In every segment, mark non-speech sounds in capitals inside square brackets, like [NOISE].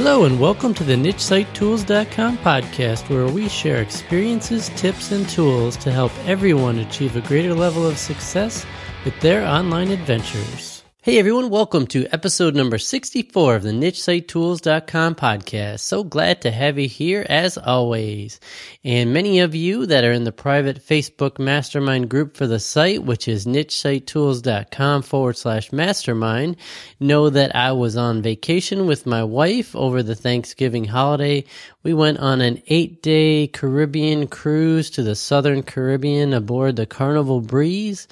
Hello, and welcome to the NicheSiteTools.com podcast, where we share experiences, tips, and tools to help everyone achieve a greater level of success with their online adventures. Hey everyone, welcome to episode number 64 of the NicheSiteTools.com podcast. So glad to have you here as always. And many of you that are in the private Facebook mastermind group for the site, which is NicheSiteTools.com forward slash mastermind, know that I was on vacation with my wife over the Thanksgiving holiday. We went on an eight day Caribbean cruise to the Southern Caribbean aboard the Carnival Breeze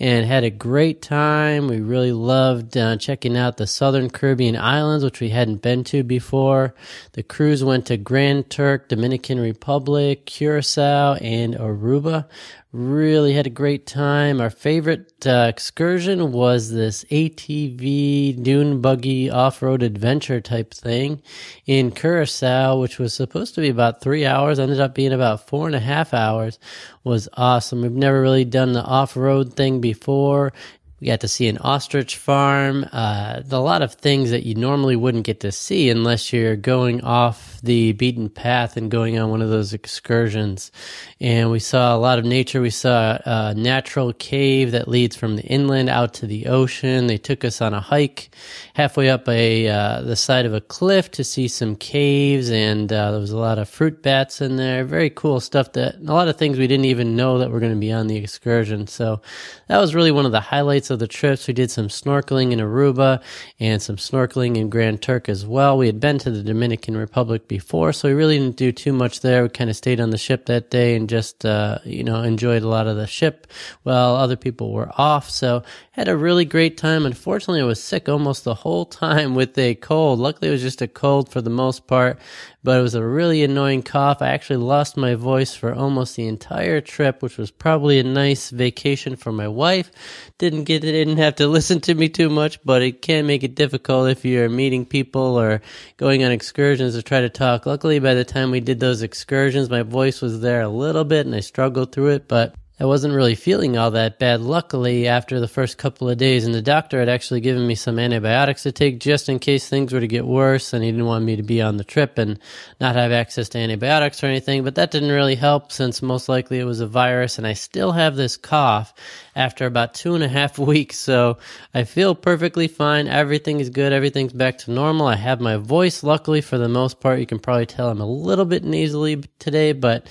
and had a great time. We really loved uh, checking out the Southern Caribbean islands, which we hadn't been to before. The cruise went to Grand Turk, Dominican Republic, Curacao, and Aruba. Really had a great time. Our favorite uh, excursion was this ATV dune buggy off road adventure type thing in Curacao, which was supposed to be about three hours, ended up being about four and a half hours. Was awesome. We've never really done the off road thing before. We got to see an ostrich farm, uh, a lot of things that you normally wouldn't get to see unless you're going off the beaten path and going on one of those excursions. And we saw a lot of nature. We saw a natural cave that leads from the inland out to the ocean. They took us on a hike halfway up a uh, the side of a cliff to see some caves, and uh, there was a lot of fruit bats in there. Very cool stuff. That a lot of things we didn't even know that were going to be on the excursion. So that was really one of the highlights of the trips. We did some snorkeling in Aruba and some snorkeling in Grand Turk as well. We had been to the Dominican Republic before, so we really didn't do too much there. We kind of stayed on the ship that day and just, uh, you know, enjoyed a lot of the ship while other people were off. So had a really great time. Unfortunately, I was sick almost the whole [LAUGHS] time with a cold. Luckily, it was just a cold for the most part, but it was a really annoying cough. I actually lost my voice for almost the entire trip, which was probably a nice vacation for my wife. Didn't get didn't have to [LAUGHS] listen to me too much, but it can make it difficult if you're meeting people or going on excursions to try to talk. Luckily, by the time we did those excursions, my voice was there a little bit and I struggled through it, but I wasn't really feeling all that bad, luckily, after the first couple of days. And the doctor had actually given me some antibiotics to take just in case things were to get worse. And he didn't want me to be on the trip and not have access to antibiotics or anything. But that didn't really help since most likely it was a virus. And I still have this cough after about two and a half [LAUGHS] weeks. So I feel perfectly fine. Everything is good. Everything's back to normal. I have my voice, luckily, for the most part. You can probably tell I'm a little bit nasally today, but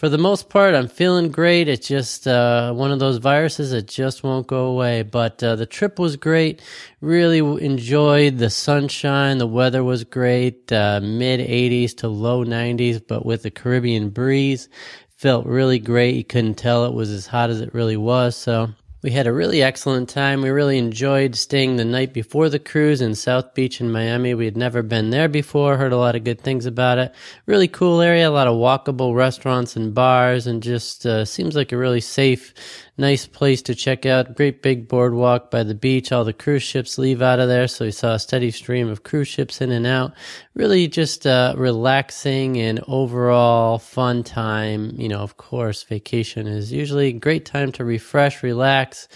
for the most part, I'm feeling great. It's just uh, one of those viruses that just won't go away. But uh, the trip was great. Really enjoyed the sunshine. The weather was great. Uh, Mid 80s to low 90s, but with the Caribbean breeze. Felt really great. You couldn't tell it was as hot as it really was. So we had a really excellent time. We really enjoyed staying the night before the cruise in South Beach in Miami. We had never been there before, heard a lot of good things about it. Really cool area, a lot of walkable restaurants and bars, and just uh, seems like a really safe nice place to check out. Great big boardwalk by the beach. All the cruise ships leave out of there. So we saw a steady stream of cruise ships in and out. Really just uh, relaxing and overall fun time. You know, of course, vacation is usually a great time to refresh, relax,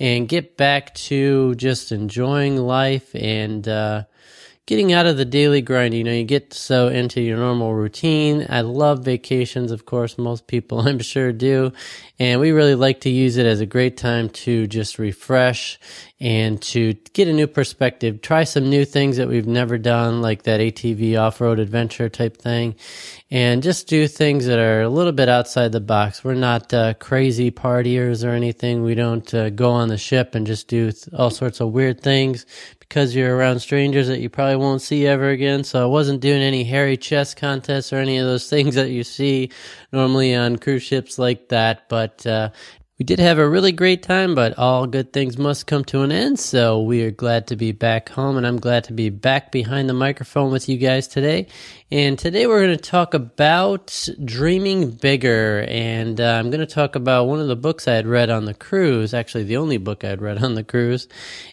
and get back to just enjoying life and, uh, getting out of the daily grind. You know, you get so into your normal routine. I love vacations, of course, most people [LAUGHS] I'm sure do. And we really like to use it as a great time to just refresh and to get a new perspective, try some new things that we've never done, like that ATV off-road adventure type thing, and just do things that are a little bit outside the box. We're not uh, crazy partiers or anything. We don't uh, go on the ship and just do all sorts of weird things because you're around strangers that you probably won't see ever again. So I wasn't doing any hairy chess contests or any of those [LAUGHS] things that you see normally on cruise ships like that. But uh, we did have a really great time, but all good things must come to an end. So we are glad to be back home, and I'm glad to be back behind the microphone with you guys today. And today we're going to talk about dreaming bigger. And uh, I'm going to talk about one of the books I had read on the cruise, actually, the only book I had read on the cruise.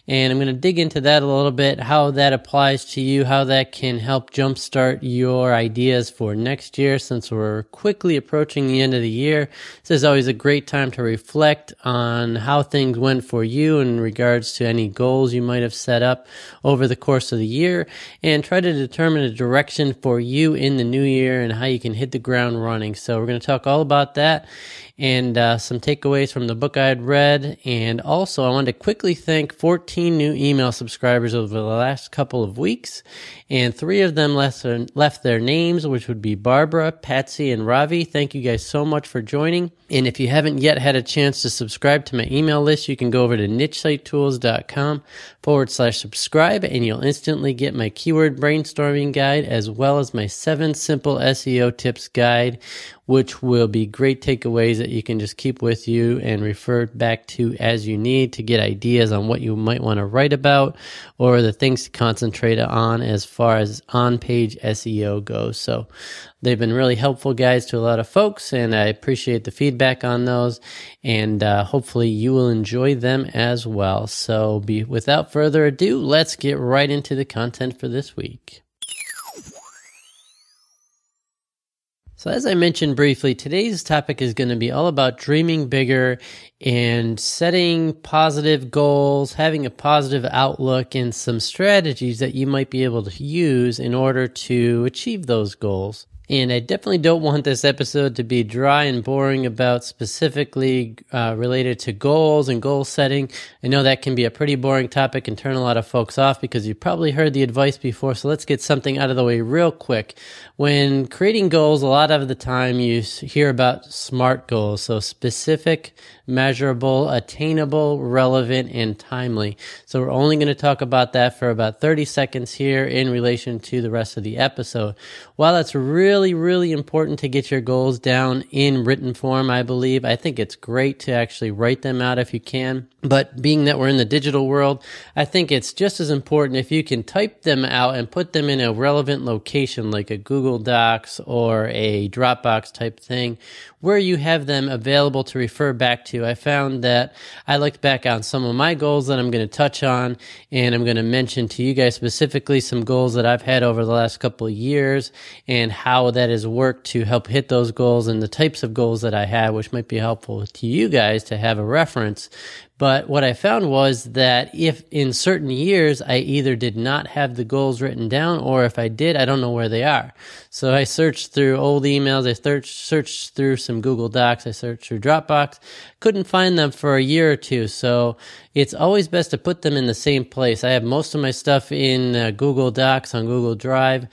And I'm going to dig into that a little bit, how that applies to you, how that can help jumpstart your ideas for next year since we're quickly approaching the end of the year. This is always a great time to reflect reflect on how things went for you in regards to any goals you might have set up over the course of the year and try to determine a direction for you in the new year and how you can hit the ground running. So we're going to talk all about that and uh, some takeaways from the book I had read. And also, I wanted to quickly thank 14 new email subscribers over the last couple of weeks. And three of them left their, left their names, which would be Barbara, Patsy, and Ravi. Thank you guys so much for joining. And if you haven't yet had a chance to subscribe to my email list, you can go over to nichesitetools.com forward slash subscribe and you'll instantly get my keyword brainstorming guide as well as my seven simple SEO tips guide, which will be great takeaways that you can just keep with you and refer back to as you need to get ideas on what you might want to write about or the things to concentrate on as far as on page SEO goes. So they've been really helpful guys to a lot of folks and I appreciate the feedback on those and uh, hopefully you will enjoy them as well. So be without further ado, let's get right into the content for this week. So, as I mentioned briefly, today's topic is going to be all about dreaming bigger and setting positive goals, having a positive outlook, and some strategies that you might be able to use in order to achieve those goals. And I definitely don't want this episode to be dry and boring about specifically uh, related to goals and goal setting. I know that can be a pretty boring topic and turn a lot of folks off because you've probably heard the advice before. So let's get something out of the way real quick. When creating goals, a lot of the time you hear about SMART goals. So specific, measurable, attainable, relevant, and timely. So we're only going to talk about that for about 30 seconds here in relation to the rest of the episode. While that's really, really really important to get your goals down in written form, I believe, I think it's great to actually write them out if you can. But being that we're in the digital world, I think it's just as important if you can type them out and put them in a relevant location like a Google Docs or a Dropbox type thing where you have them available to refer back to. I found that I looked back on some of my goals that I'm going to touch on, and I'm going to mention to you guys specifically some goals that I've had over the last couple of years and how that has worked to help hit those goals and the types of goals that I have, which might be helpful to you guys to have a reference but what I found was that if in certain years I either did not have the goals written down or if I did, I don't know where they are. So I searched through old emails, I searched, through some Google Docs, I searched through Dropbox, couldn't find them for a year or two. So it's always best to put them in the same place. I have most of my stuff in uh, Google Docs on Google Drive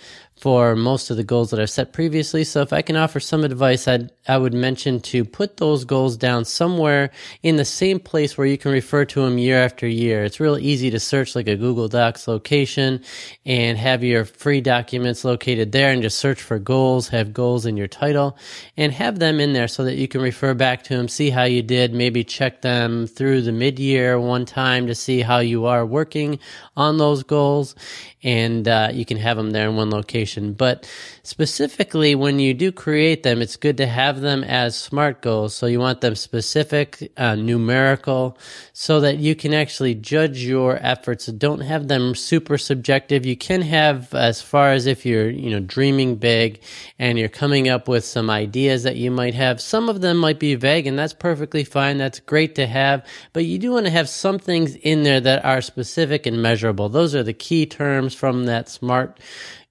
for most of the goals that I've set previously. So if I can offer some advice, I'd, I would mention to put those goals down somewhere in the same place where you can refer to them year after year. It's real easy to search like a Google Docs location and have your free documents located there and just search for goals, have goals in your title and have them in there so that you can refer back to them, see how you did, maybe check them through the mid year one time to see how you are working on those goals and uh, you can have them there in one location. But specifically, when you do create them, it's good to have them as SMART goals. So you want them specific, uh, numerical, so that you can actually judge your efforts. Don't have them super subjective. You can have, as far as if you're, you know, dreaming big and you're coming up with some ideas that you might have. Some of them might be vague, and that's perfectly fine. That's great to have. But you do want to have some things in there that are specific and measurable. Those are the key terms from that smart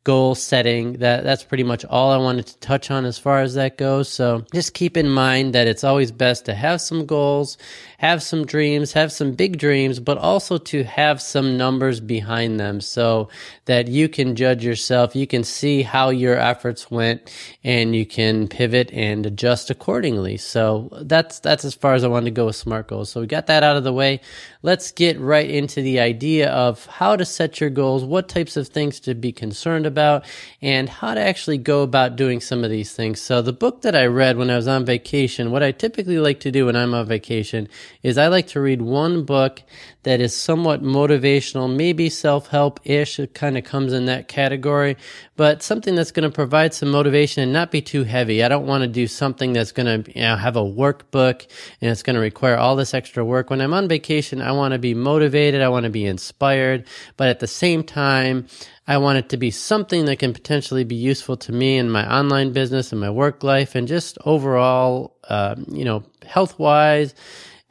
goal setting. That that's pretty much all I wanted to touch on as far as that goes. So just keep in mind that it's always best to have some goals, have some dreams, have some big dreams, but also to have some numbers behind them so that you can judge yourself. You can see how your efforts went and you can pivot and adjust accordingly. So that's, that's as far as I wanted to go with SMART goals. So we got that out of the way. Let's get right into the idea of how to set your goals, what types of things to be concerned about, and how to actually go about doing some of these things. So the book that I read when I was on vacation, what I typically like to do when I'm on vacation is I like to read one book that is somewhat motivational, maybe self-help ish. It kind of comes in that category, but something that's going to provide some motivation and not be too heavy. I don't want to do something that's going to you know, have a workbook and it's going to require all this extra work. When I'm on vacation, I want to be motivated. I want to be inspired, but at the same time, I want it to be something that can potentially be useful to me in my online business and my work life and just overall, uh, you know, health wise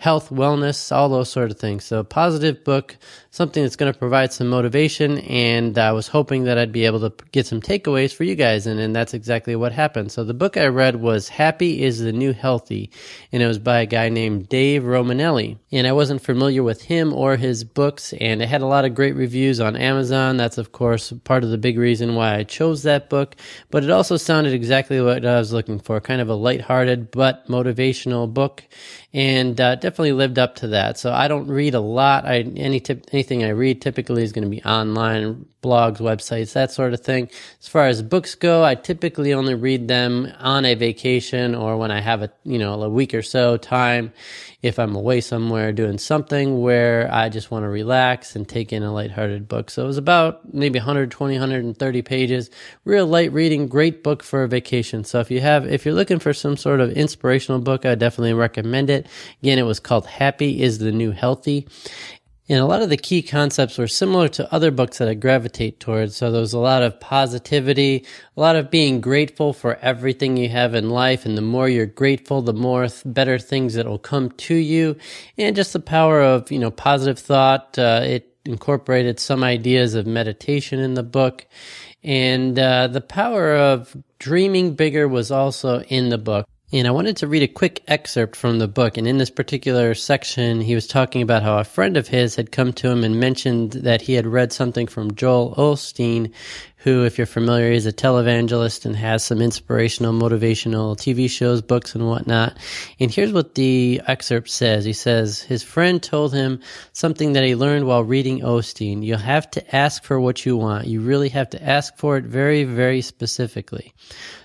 health, wellness, all those sort of things. So, positive book, something that's going to provide some motivation. And I was hoping that I'd be able to get some takeaways for you guys. And, and that's exactly what happened. So, the book I read was Happy is the New Healthy. And it was by a guy named Dave Romanelli. And I wasn't familiar with him or his books. And it had a lot of great reviews on Amazon. That's, of course, part of the big reason why I chose that book. But it also sounded exactly what I was looking for kind of a lighthearted but motivational book and uh, definitely lived up to that. So I don't read a lot. I any tip, anything I read typically is going to be online, blogs, websites, that sort of thing. As far as books go, I typically only read them on a vacation or when I have a you know a week or so time if I'm away somewhere doing something where I just want to relax and take in a lighthearted book. So it was about maybe 120, 130 pages, real light reading, great book for a vacation. So if you have, if you're looking for some sort of inspirational book, I definitely recommend it. Again, it was called Happy is the New Healthy. And a lot of the key concepts were similar to other books that I gravitate towards. So there was a lot of positivity, a lot of being grateful for everything you have in life. And the more you're grateful, the more th- better things that will come to you. And just the power of, you know, positive thought. Uh, it incorporated some ideas of meditation in the book. And uh, the power of dreaming bigger was also in the book. And I wanted to read a quick excerpt from the book. And in this particular section, he was talking about how a friend of his had come to him and mentioned that he had read something from Joel Osteen, who, if you're familiar, is a televangelist and has some inspirational, motivational TV shows, books, and whatnot. And here's what the excerpt says. He says, his friend told him something that he learned while reading Osteen. You'll have to ask for what you want. You really have to ask for it very, very specifically.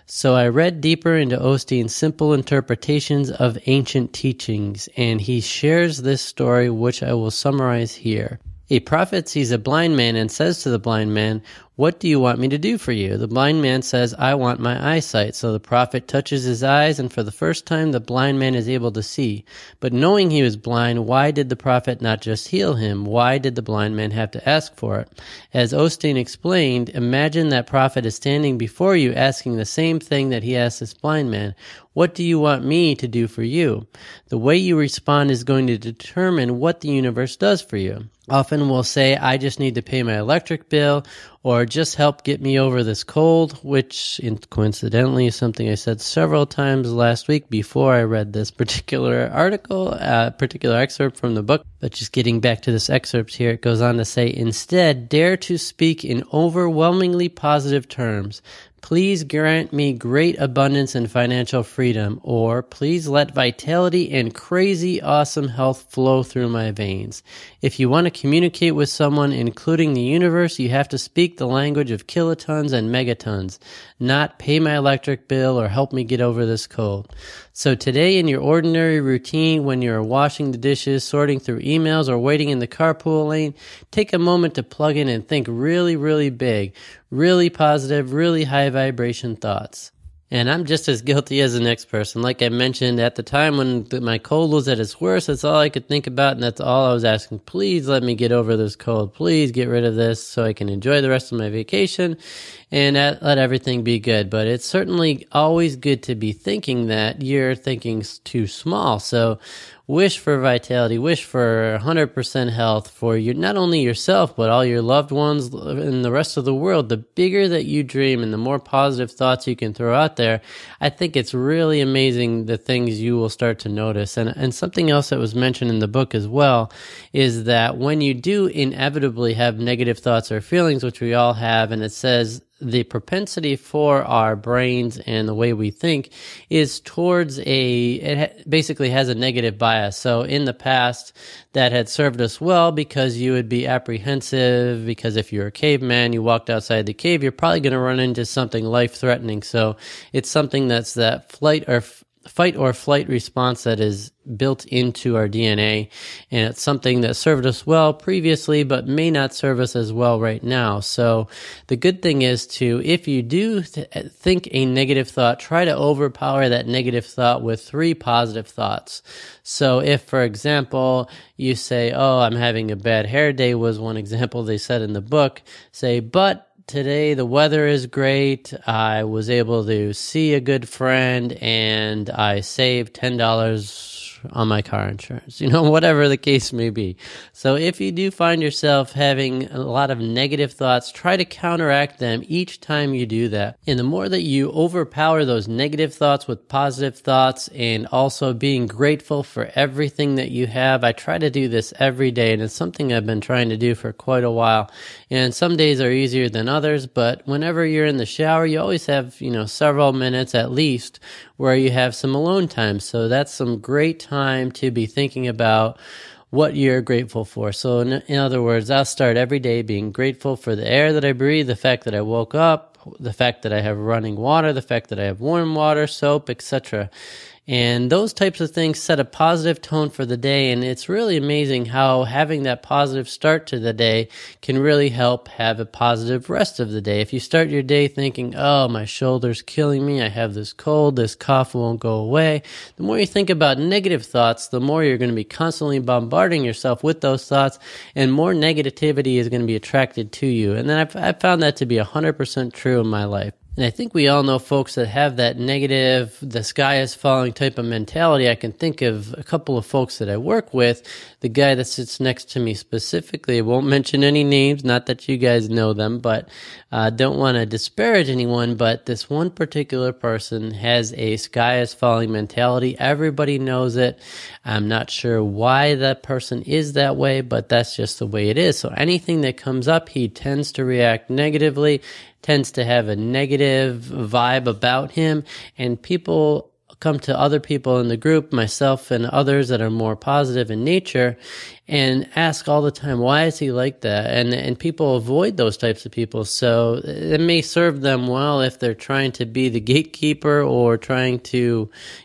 So I read deeper into Osteen's simple interpretations of ancient teachings, and he shares this story, which I will summarize here. A prophet sees a blind man and says to the blind man, what do you want me to do for you? The blind man says, I want my eyesight. So the prophet touches his eyes, and for the first time, the blind man is able to see. But knowing he was blind, why did the prophet not just heal him? Why did the blind man have to ask for it? As Osteen explained, imagine that prophet is standing before you asking the same thing that he asked this blind man. What do you want me to do for you? The way you respond is going to determine what the universe does for you. Often we'll say, I just need to pay my electric bill or just help get me over this cold, which coincidentally is something I said several times last week before I read this particular [LAUGHS] article, a uh, particular excerpt from the book. But just getting back to this excerpt here, it goes on to say, instead, dare to speak in overwhelmingly positive terms. Please grant me great abundance and financial freedom, or please let vitality and crazy awesome health flow through my veins. If you want to communicate with someone, including the universe, you have to speak the language of kilotons and megatons, not pay my electric bill or help me get over this cold. So today in your ordinary routine, when you're washing the dishes, sorting through emails, or waiting in the carpool lane, take a moment to plug in and think really, really big, really positive, really high vibration thoughts. And I'm just as guilty as the next person. Like I mentioned at the time when my cold was at its worst, that's all I could think about, and that's all I was asking. Please let me get over this cold. Please get rid of this so I can enjoy the rest of my vacation and let everything be good. But it's certainly always good to be thinking that you're thinking too small. So wish for vitality, wish for 100% health for your, not only yourself, but all your loved ones and the rest of the world. The bigger that you dream and the more positive thoughts you can throw out there, I think it's really amazing the things you will start to notice. And, and something else that was mentioned in the book as well is that when you do inevitably have negative thoughts or feelings, which we all have, and it says the propensity for our brains and the way we think is towards a it basically has a negative bias. So in the past that had served us well because you would be apprehensive because if you're a caveman you walked outside the cave you're probably going to run into something life threatening so it's something that's that flight or fight or flight response that is built into our DNA. And it's something that served us well previously, but may not serve us as well right now. So the good thing is to, if you do th- think a negative thought, try to overpower that negative thought with three positive thoughts. So if, for example, you say, Oh, I'm having a bad hair day was one example they said in the book, say, but today the weather is great. I was able to see a good friend and I saved $10 on my car insurance, [LAUGHS] you know, whatever the case may be. So if you do find yourself having a lot of negative thoughts, try to counteract them each time you do that. And the more that you overpower those negative thoughts with positive thoughts and also being grateful for everything that you have, I try to do this every day and it's something I've been trying to do for quite a while. And some days are easier than others, but whenever you're in the shower, you always have, you know, several minutes at least where you have some alone time. So that's some great time to be thinking about what you're grateful for. So, in, in, other words, I'll start every day being grateful for the air that I breathe, the fact that I woke up, the fact that I have running water, the fact that I have warm water, soap, etc. And those types of things set a positive tone for the day. And it's really amazing how having that positive start to the day can really help have a positive rest of the day. If you start your day thinking, oh, my shoulder's killing me, I have this cold, this cough won't go away, the more you think about negative thoughts, the more you're going to be constantly bombarding yourself with those thoughts, and more negativity is going to be attracted to you. And then I've, I've found that to be 100% true in my life. And I think we all know folks that have that negative, the sky is falling type of mentality. I can think of a couple of folks that I work with. The guy that sits next to me specifically, I won't mention any names, not that you guys know them, but uh, don't want to disparage anyone. But this one particular person has a sky is falling mentality. Everybody knows it. I'm not sure why that person is that way, but that's just the way it is. So anything that comes up, he tends to react negatively tends to have a negative vibe about him and people come to other people in the group, myself and others that are more positive in nature, and ask all the time, why is he like that? And and people avoid those types of people. So it may serve them well if they're trying to be the gatekeeper or trying to,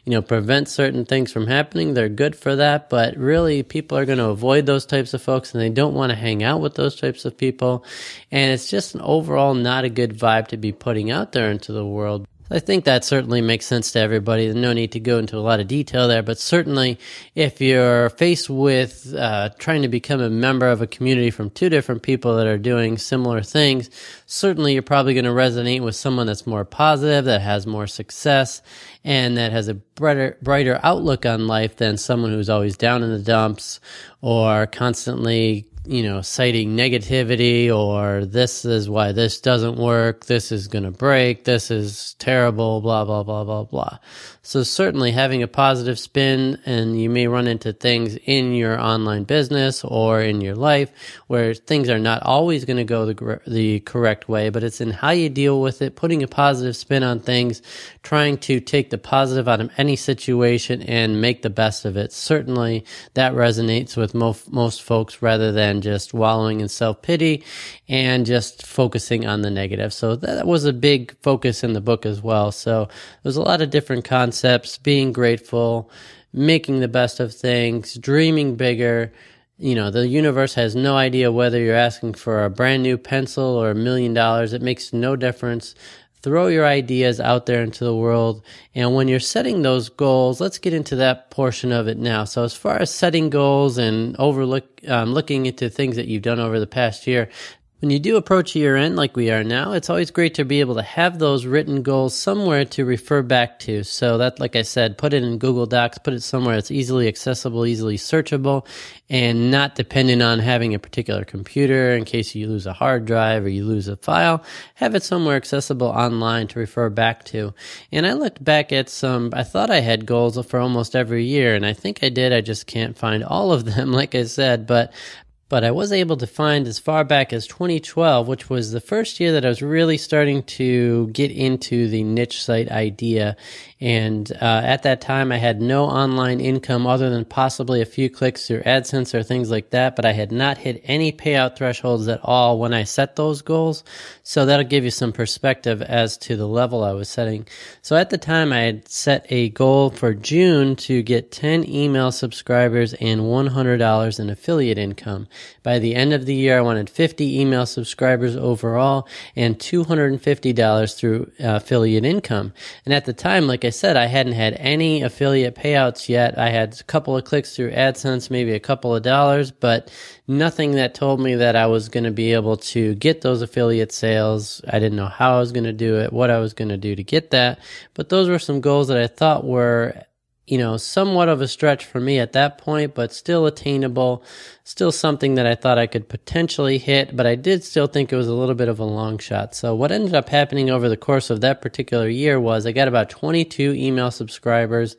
you know, prevent certain things from happening. They're good for that. But really, people are going to avoid those types of folks, and they don't want to hang out with those types of people. And it's just an overall not a good vibe to be putting out there into the world. I think that certainly makes sense to everybody. No need to go into a lot of detail there, but certainly if you're faced with uh, trying to become a member of a community from two different people that are doing similar things, certainly you're probably going to resonate with someone that's more positive, that has more success, and that has a brighter, brighter outlook on life than someone who's always down in the dumps or constantly you know, citing negativity or this is why this doesn't work, this is going to break, this is terrible, blah, blah, blah, blah, blah. So certainly having a positive spin and you may run into things in your online business or in your life where things are not always going to go the, the correct way, but it's in how you deal with it, putting a positive spin on things, trying to take the positive out of any situation and make the best of it. Certainly that resonates with most, most folks rather than just wallowing in self pity and just focusing on the negative. So that was a big focus in the book as well. So there's a lot of different concepts, being grateful, making the best of things, dreaming bigger. You know, the universe has no idea whether you're asking for a brand new pencil or a million dollars. It makes no difference. Throw your ideas out there into the world. And when you're setting those goals, let's get into that portion of it now. So as far as setting goals and overlook, um, looking into things that you've done over the past year, when you do approach year end like we are now, it's always great to be able to have those written goals somewhere to refer back to. So that, like I said, put it in Google Docs, put it somewhere that's easily accessible, easily searchable, and not dependent on having a particular computer in case you lose a hard drive or you lose a file. Have it somewhere accessible online to refer back to. And I looked back at some, I thought I had goals for almost every year, and I think I did. I just can't find all of them, [LAUGHS] like I said, but but I was able to find as far back as 2012, which was the first year that I was really starting to get into the niche site idea. And uh, at that time, I had no online income other than possibly a few clicks through AdSense or things like that, but I had not hit any payout thresholds at all when I set those goals. So that'll give you some perspective as to the level I was setting. So at the time, I had set a goal for June to get 10 email subscribers and $100 in affiliate income. By the end of the year, I wanted 50 email subscribers overall and $250 through uh, affiliate income. And at the time, like I said, I hadn't had any affiliate payouts yet. I had a couple of clicks through AdSense, maybe a couple of dollars, but nothing that told me that I was going to be able to get those affiliate sales. I didn't know how I was going to do it, what I was going to do to get that. But those were some goals that I thought were you know, somewhat of a stretch for me at that point, but still attainable, still something that I thought I could potentially hit, but I did still think it was a little bit of a long shot. So what ended up happening over the course of that particular year was I got about 22 email subscribers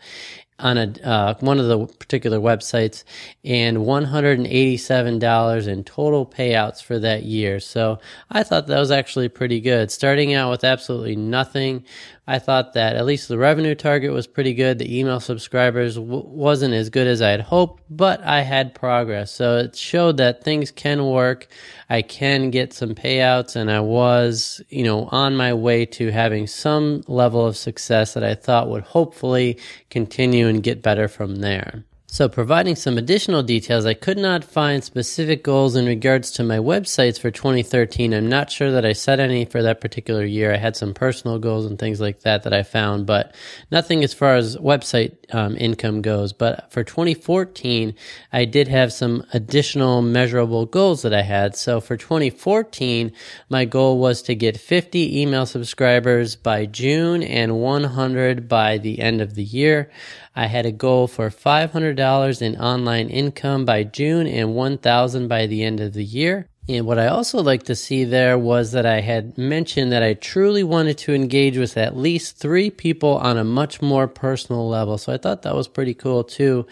on a uh, one of the particular websites and $187 in total payouts for that year. So I thought that was actually pretty good. Starting out with absolutely nothing, I thought that at least the revenue target was pretty good. The email subscribers w- wasn't as good as I had hoped, but I had progress. So it showed that things can work. I can get some payouts and I was, you know, on my way to having some level of success that I thought would hopefully continue and get better from there. So, providing some additional details, I could not find specific goals in regards to my websites for 2013. I'm not sure that I set any for that particular year. I had some personal goals and things like that that I found, but nothing as far as website um, income goes. But for 2014, I did have some additional measurable goals that I had. So, for 2014, my goal was to get 50 email subscribers by June and 100 by the end of the year. I had a goal for $500 in online income by June and 1000 by the end of the year. And what I also like to see there was that I had mentioned that I truly wanted to engage with at least three people on a much more personal level. So I thought that was pretty cool too,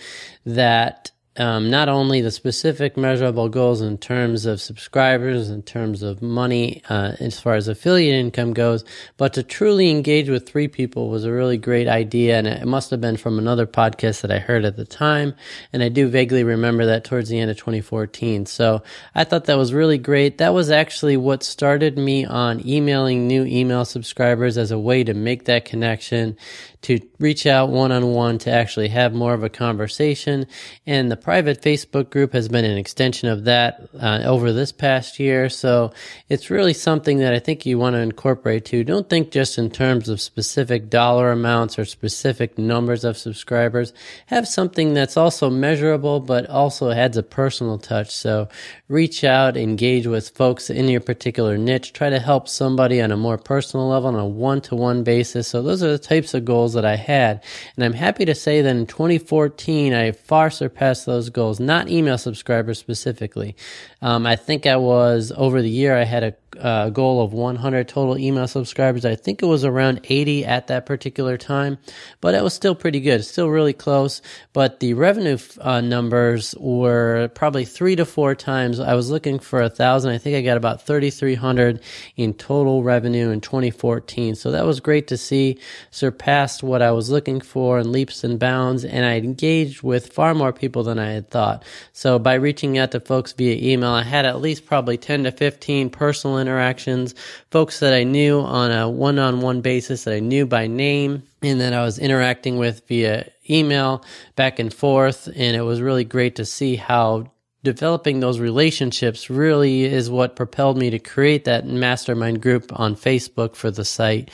that um, not only the specific measurable goals in terms of subscribers, in terms of money, uh, as far as affiliate income goes, but to truly engage with three people was a really great idea. And it must have been from another podcast that I heard at the time. And I do vaguely remember that towards the end of 2014. So I thought that was really great. That was actually what started me on emailing new email subscribers as a way to make that connection to reach out one on one to actually have more of a conversation. And the private Facebook group has been an extension of that uh, over this past year. So it's really something that I think you want to incorporate too. Don't think just in terms of specific dollar amounts or specific numbers of subscribers. Have something that's also measurable, but also adds a personal touch. So reach out, engage with folks in your particular niche, try to help somebody on a more personal level on a one to one basis. So those are the types of goals that I had. And I'm happy to say that in 2014, I far surpassed those goals, not email subscribers specifically. Um, I think I was over the year, I had a uh, goal of 100 total email subscribers. I think it was around 80 at that particular time, but it was still pretty good. Still really close. But the revenue uh, numbers were probably three to four times. I was looking for a thousand. I think I got about 3,300 in total revenue in 2014. So that was great to see. Surpassed what I was looking for in leaps and bounds. And I engaged with far more people than I had thought. So by reaching out to folks via email, I had at least probably 10 to 15 personal interactions, folks that I knew on a one on one basis that I knew by name and that I was interacting with via email back and forth. And it was really great to see how developing those relationships really is what propelled me to create that mastermind group on Facebook for the site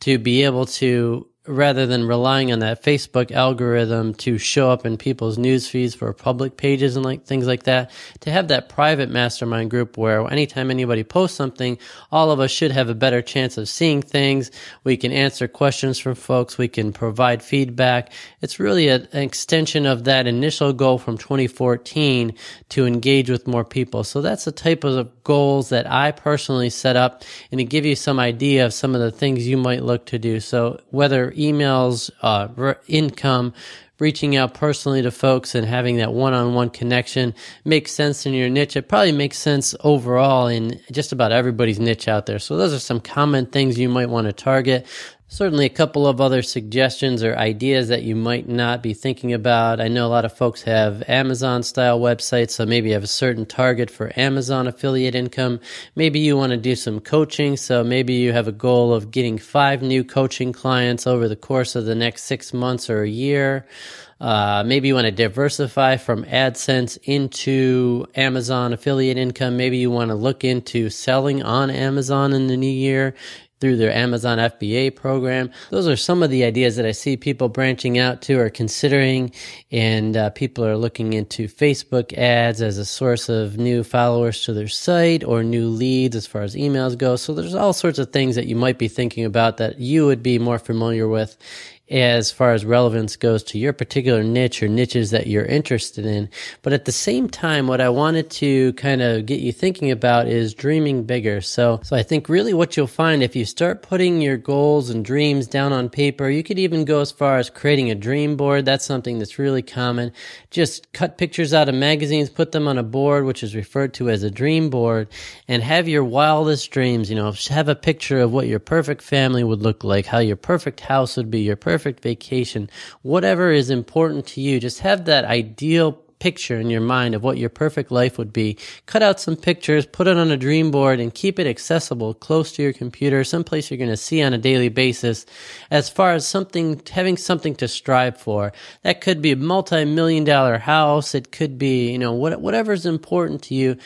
to be able to rather than relying on that Facebook algorithm to show up in people's news feeds for public pages and like things like that, to have that private mastermind group where anytime anybody posts something, all of us should have a better chance of seeing things. We can answer questions from folks. We can provide feedback. It's really a, an extension of that initial goal from 2014 to engage with more people. So that's the type of goals that I personally set up and to give you some idea of some of the things you might look to do. So whether emails, uh, income, reaching out personally to folks and having that one-on-one connection makes sense in your niche. It probably makes sense overall in just about everybody's niche out there. So those are some common things you might want to target. Certainly, a couple of other suggestions or ideas that you might not be thinking about. I know a lot of folks have Amazon style websites, so maybe you have a certain target for Amazon affiliate income. Maybe you want to do some coaching, so maybe you have a goal of getting five new coaching clients over the course of the next six months or a year. Uh, maybe you want to diversify from AdSense into Amazon affiliate income. Maybe you want to look into selling on Amazon in the new year through their Amazon FBA program. Those are some of the ideas that I see people branching out to or considering. And uh, people are looking into Facebook ads as a source of new followers to their site or new leads as far as emails go. So there's all sorts of things that you might be thinking about that you would be more familiar with as far as relevance goes to your particular niche or niches that you're interested in. But at the same time, what I wanted to kind of get you thinking about is dreaming bigger. So, so I think really what you'll find if you start putting your goals and dreams down on paper, you could even go as far as creating a dream board. That's something that's really common. Just cut pictures out of magazines, put them on a board, which is referred to as a dream board, and have your wildest dreams. You know, have a picture of what your perfect family would look like, how your perfect house would be, your perfect perfect vacation, whatever is important to you, just have that ideal picture in your mind of what your perfect life would be. Cut out some pictures, put it on a dream board, and keep it accessible close to your computer, someplace you're going to see on a daily basis. As far as something, having something to strive for, that could be a multi-million dollar house. It could be, you know, what, whatever's important to you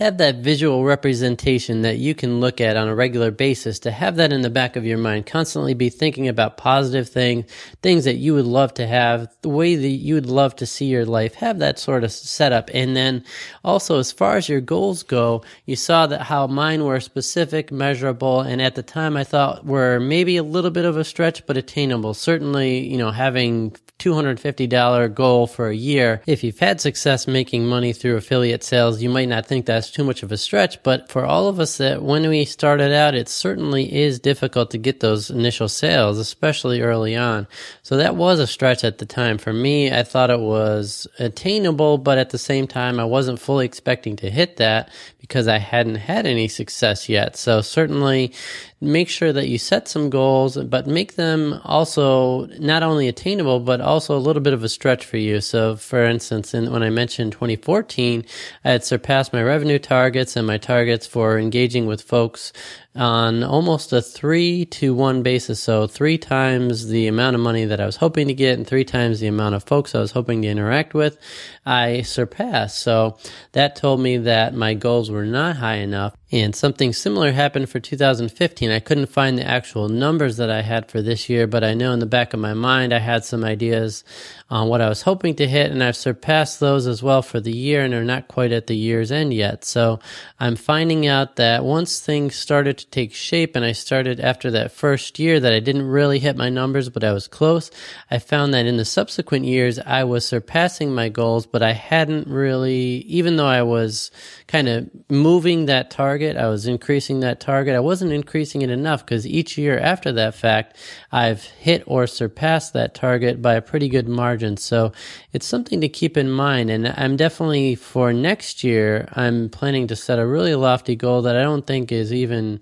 have that visual representation that you can look at on a regular basis to have that in the back of your mind. Constantly be thinking about positive things things that you would love to have the way that you would love to see your life. Have that sort of setup and then also as far as your goals go you saw that how mine were specific measurable and at the time i thought were maybe a little bit of a stretch but attainable. Certainly you know having $250 goal for a year. If you've had success making money through affiliate sales, you might not think that's too much of a stretch, but for all of us that when we started out, it certainly is difficult to get those initial sales, especially early on. So that was a stretch at the time. For me, I thought it was attainable, but at the same time, I wasn't fully expecting to hit that because I hadn't had any success yet. So certainly make sure that you set some goals, but make them also not only attainable, but also a little bit of a stretch for you. So, for instance, in, when I mentioned 2014, I had surpassed my revenue targets and my targets for engaging with folks on almost a three to one basis. So three times the amount of money that I was hoping to get and three times the amount of folks I was hoping to interact with, I surpassed. So that told me that my goals were not high enough. And something similar happened for 2015. I couldn't find the actual numbers that I had for this year, but I know in the back of my mind I had some ideas on what I was hoping to hit, and I've surpassed those as well for the year, and are not quite at the year's end yet. So I'm finding out that once things started to take shape, and I started after that first year that I didn't really hit my numbers, but I was close, I found that in the subsequent years I was surpassing my goals, but I hadn't really, even though I was kind of moving that target, I was increasing that target, I wasn't increasing it enough because each year after that fact, I've hit or surpassed that target by a pretty good margin. So it's something to keep in mind. And I'm definitely for next year, I'm planning to set a really lofty goal that I don't think is even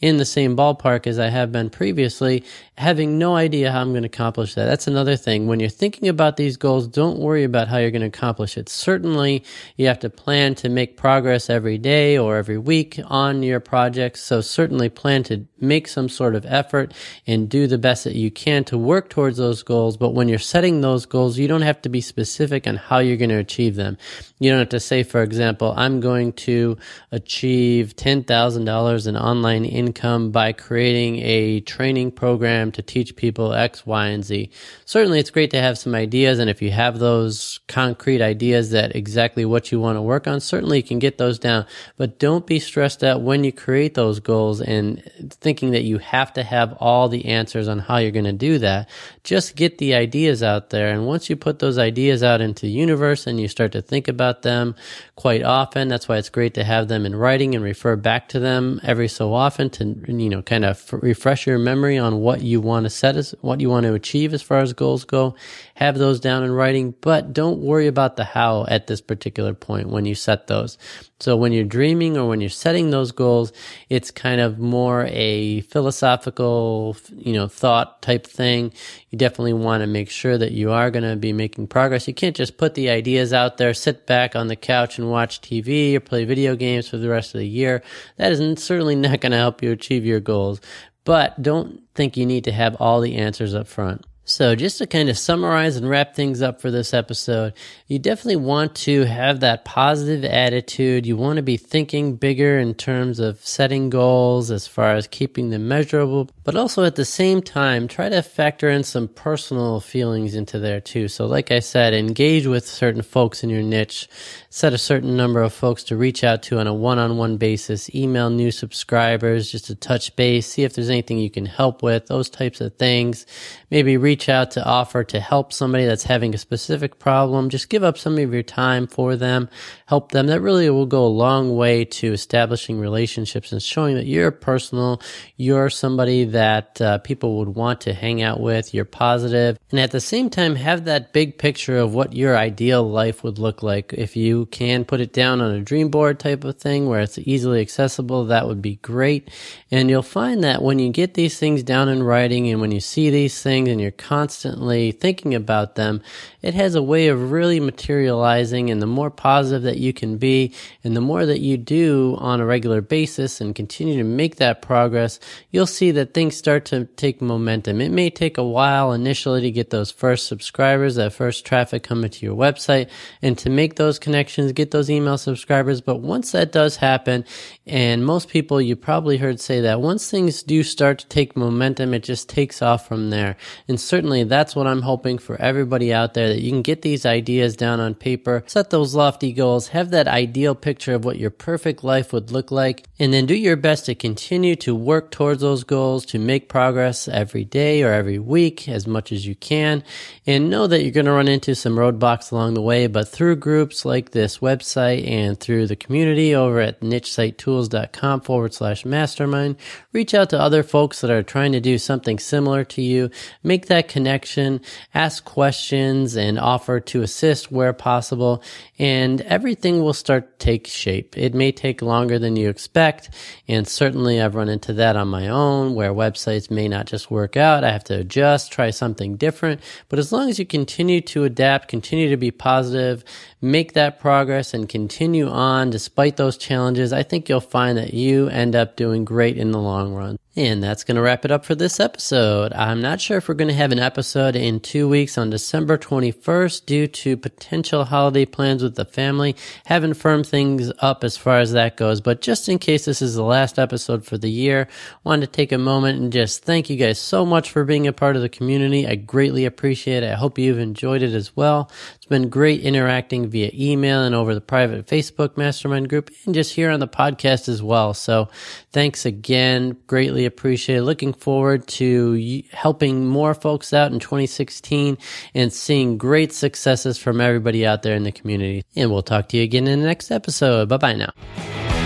in the same ballpark as I have been previously, having no idea how I'm going to accomplish that. That's another thing. When you're thinking about these goals, don't worry about how you're going to accomplish it. Certainly, you have to plan to make progress every day or every week on your projects. So certainly plan to make some sort of effort and do the best that you can to work towards those goals. But when you're setting those goals, you don't have to be specific on how you're going to achieve them. You don't have to say, for example, I'm going to achieve $10,000 in online income by creating a training program to teach people X, Y, and Z. Certainly, it's great to have some ideas. And if you have those concrete ideas that exactly what you want to work on, certainly you can get those down. But don't be stressed out when you create those goals and thinking that you have to have all the answers on how you're going to do that. Just get the ideas out there. And once you put those ideas out into the universe and you start to think about them quite often, that's why it's great to have them in writing and refer back to them every so often to you know kind of refresh your memory on what you want to set as what you want to achieve as far as goals go. Have those down in writing but don't worry about the how at this particular point when you set those. So when you're dreaming or when you're setting those goals it's kind of more a philosophical you know thought type thing. You definitely want to make sure that you are going to be making progress. You can't just put the ideas out there sit back on the couch and watch TV or play video games for the rest of the year. That is certainly not going to help you achieve your goals. But don't think you need to have all the answers up front. So, just to kind of summarize and wrap things up for this episode, you definitely want to have that positive attitude. You want to be thinking bigger in terms of setting goals as far as keeping them measurable, but also at the same time, try to factor in some personal feelings into there too. So, like I said, engage with certain folks in your niche, set a certain number of folks to reach out to on a one on one basis, email new subscribers just to touch base, see if there's anything you can help with, those types of things. Maybe reach out to offer to help somebody that's having a specific problem. Just give up some of your time for them, help them. That really will go a long way to establishing relationships and showing that you're personal, you're somebody that uh, people would want to hang out with, you're positive, and at the same time have that big picture of what your ideal life would look like. If you can put it down on a dream board type of thing where it's easily accessible, that would be great. And you'll find that when you get these things down in writing and when you see these things and you're constantly thinking about them, it has a way of really materializing. And the more positive that you can be and the more that you do on a regular basis and continue to make that progress, you'll see that things start to take momentum. It may take a while initially to get those first subscribers, that first traffic coming to your website and to make those connections, get those email subscribers. But once that does happen, and most people you probably heard say that once things do start to take momentum, it just takes off from there. And certainly that's what I'm hoping for everybody out there that you can get these ideas down on paper, set those lofty goals, have that ideal picture of what your perfect life would look like, and then do your best to continue to work towards those goals, to make progress every day or every week as much as you can. And know that you're going to run into some roadblocks along the way, but through groups like this website and through the community over at nichesitetools.com forward slash mastermind, reach out to other folks that are trying to do something similar to you make that connection, ask questions, and offer to assist where possible, and everything will start to take shape. It may take longer than you expect, and certainly I've run into that on my own where websites may not just work out. I have to adjust, try something different, but as long as you continue to adapt, continue to be positive, make that progress, and continue on despite those challenges, I think you'll find that you end up doing great in the long run. And that's going to wrap it up for this episode. I'm not sure if we're going to have an episode in two weeks on December 21st due to potential holiday plans with the family. Haven't firmed things up as far as that goes, but just in case this is the last episode for the year, wanted to take a moment and just thank you guys so much for being a part of the community. I greatly appreciate it. I hope you've enjoyed it as well. Been great interacting via email and over the private Facebook mastermind group and just here on the podcast as well. So thanks again. Greatly greatly appreciate it. Looking forward to helping more folks out in 2016 and seeing great successes from everybody out there in the community. And we'll talk to you again in the next episode. Bye bye now.